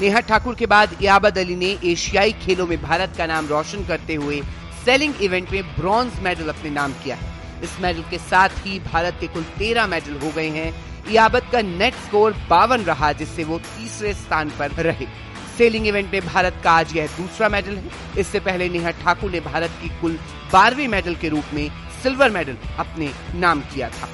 नेहा ठाकुर के बाद इयाबद अली ने एशियाई खेलों में भारत का नाम रोशन करते हुए सेलिंग इवेंट में ब्रॉन्ज मेडल अपने नाम किया है। इस मेडल के साथ ही भारत के कुल तेरह मेडल हो गए हैं। याबत का नेट स्कोर बावन रहा, जिससे वो तीसरे स्थान पर रहे। सेलिंग इवेंट में भारत का आज यह दूसरा मेडल है। इससे पहले नेहा ठाकुर ने भारत की कुल बारहवीं मेडल के रूप में सिल्वर मेडल अपने नाम किया था।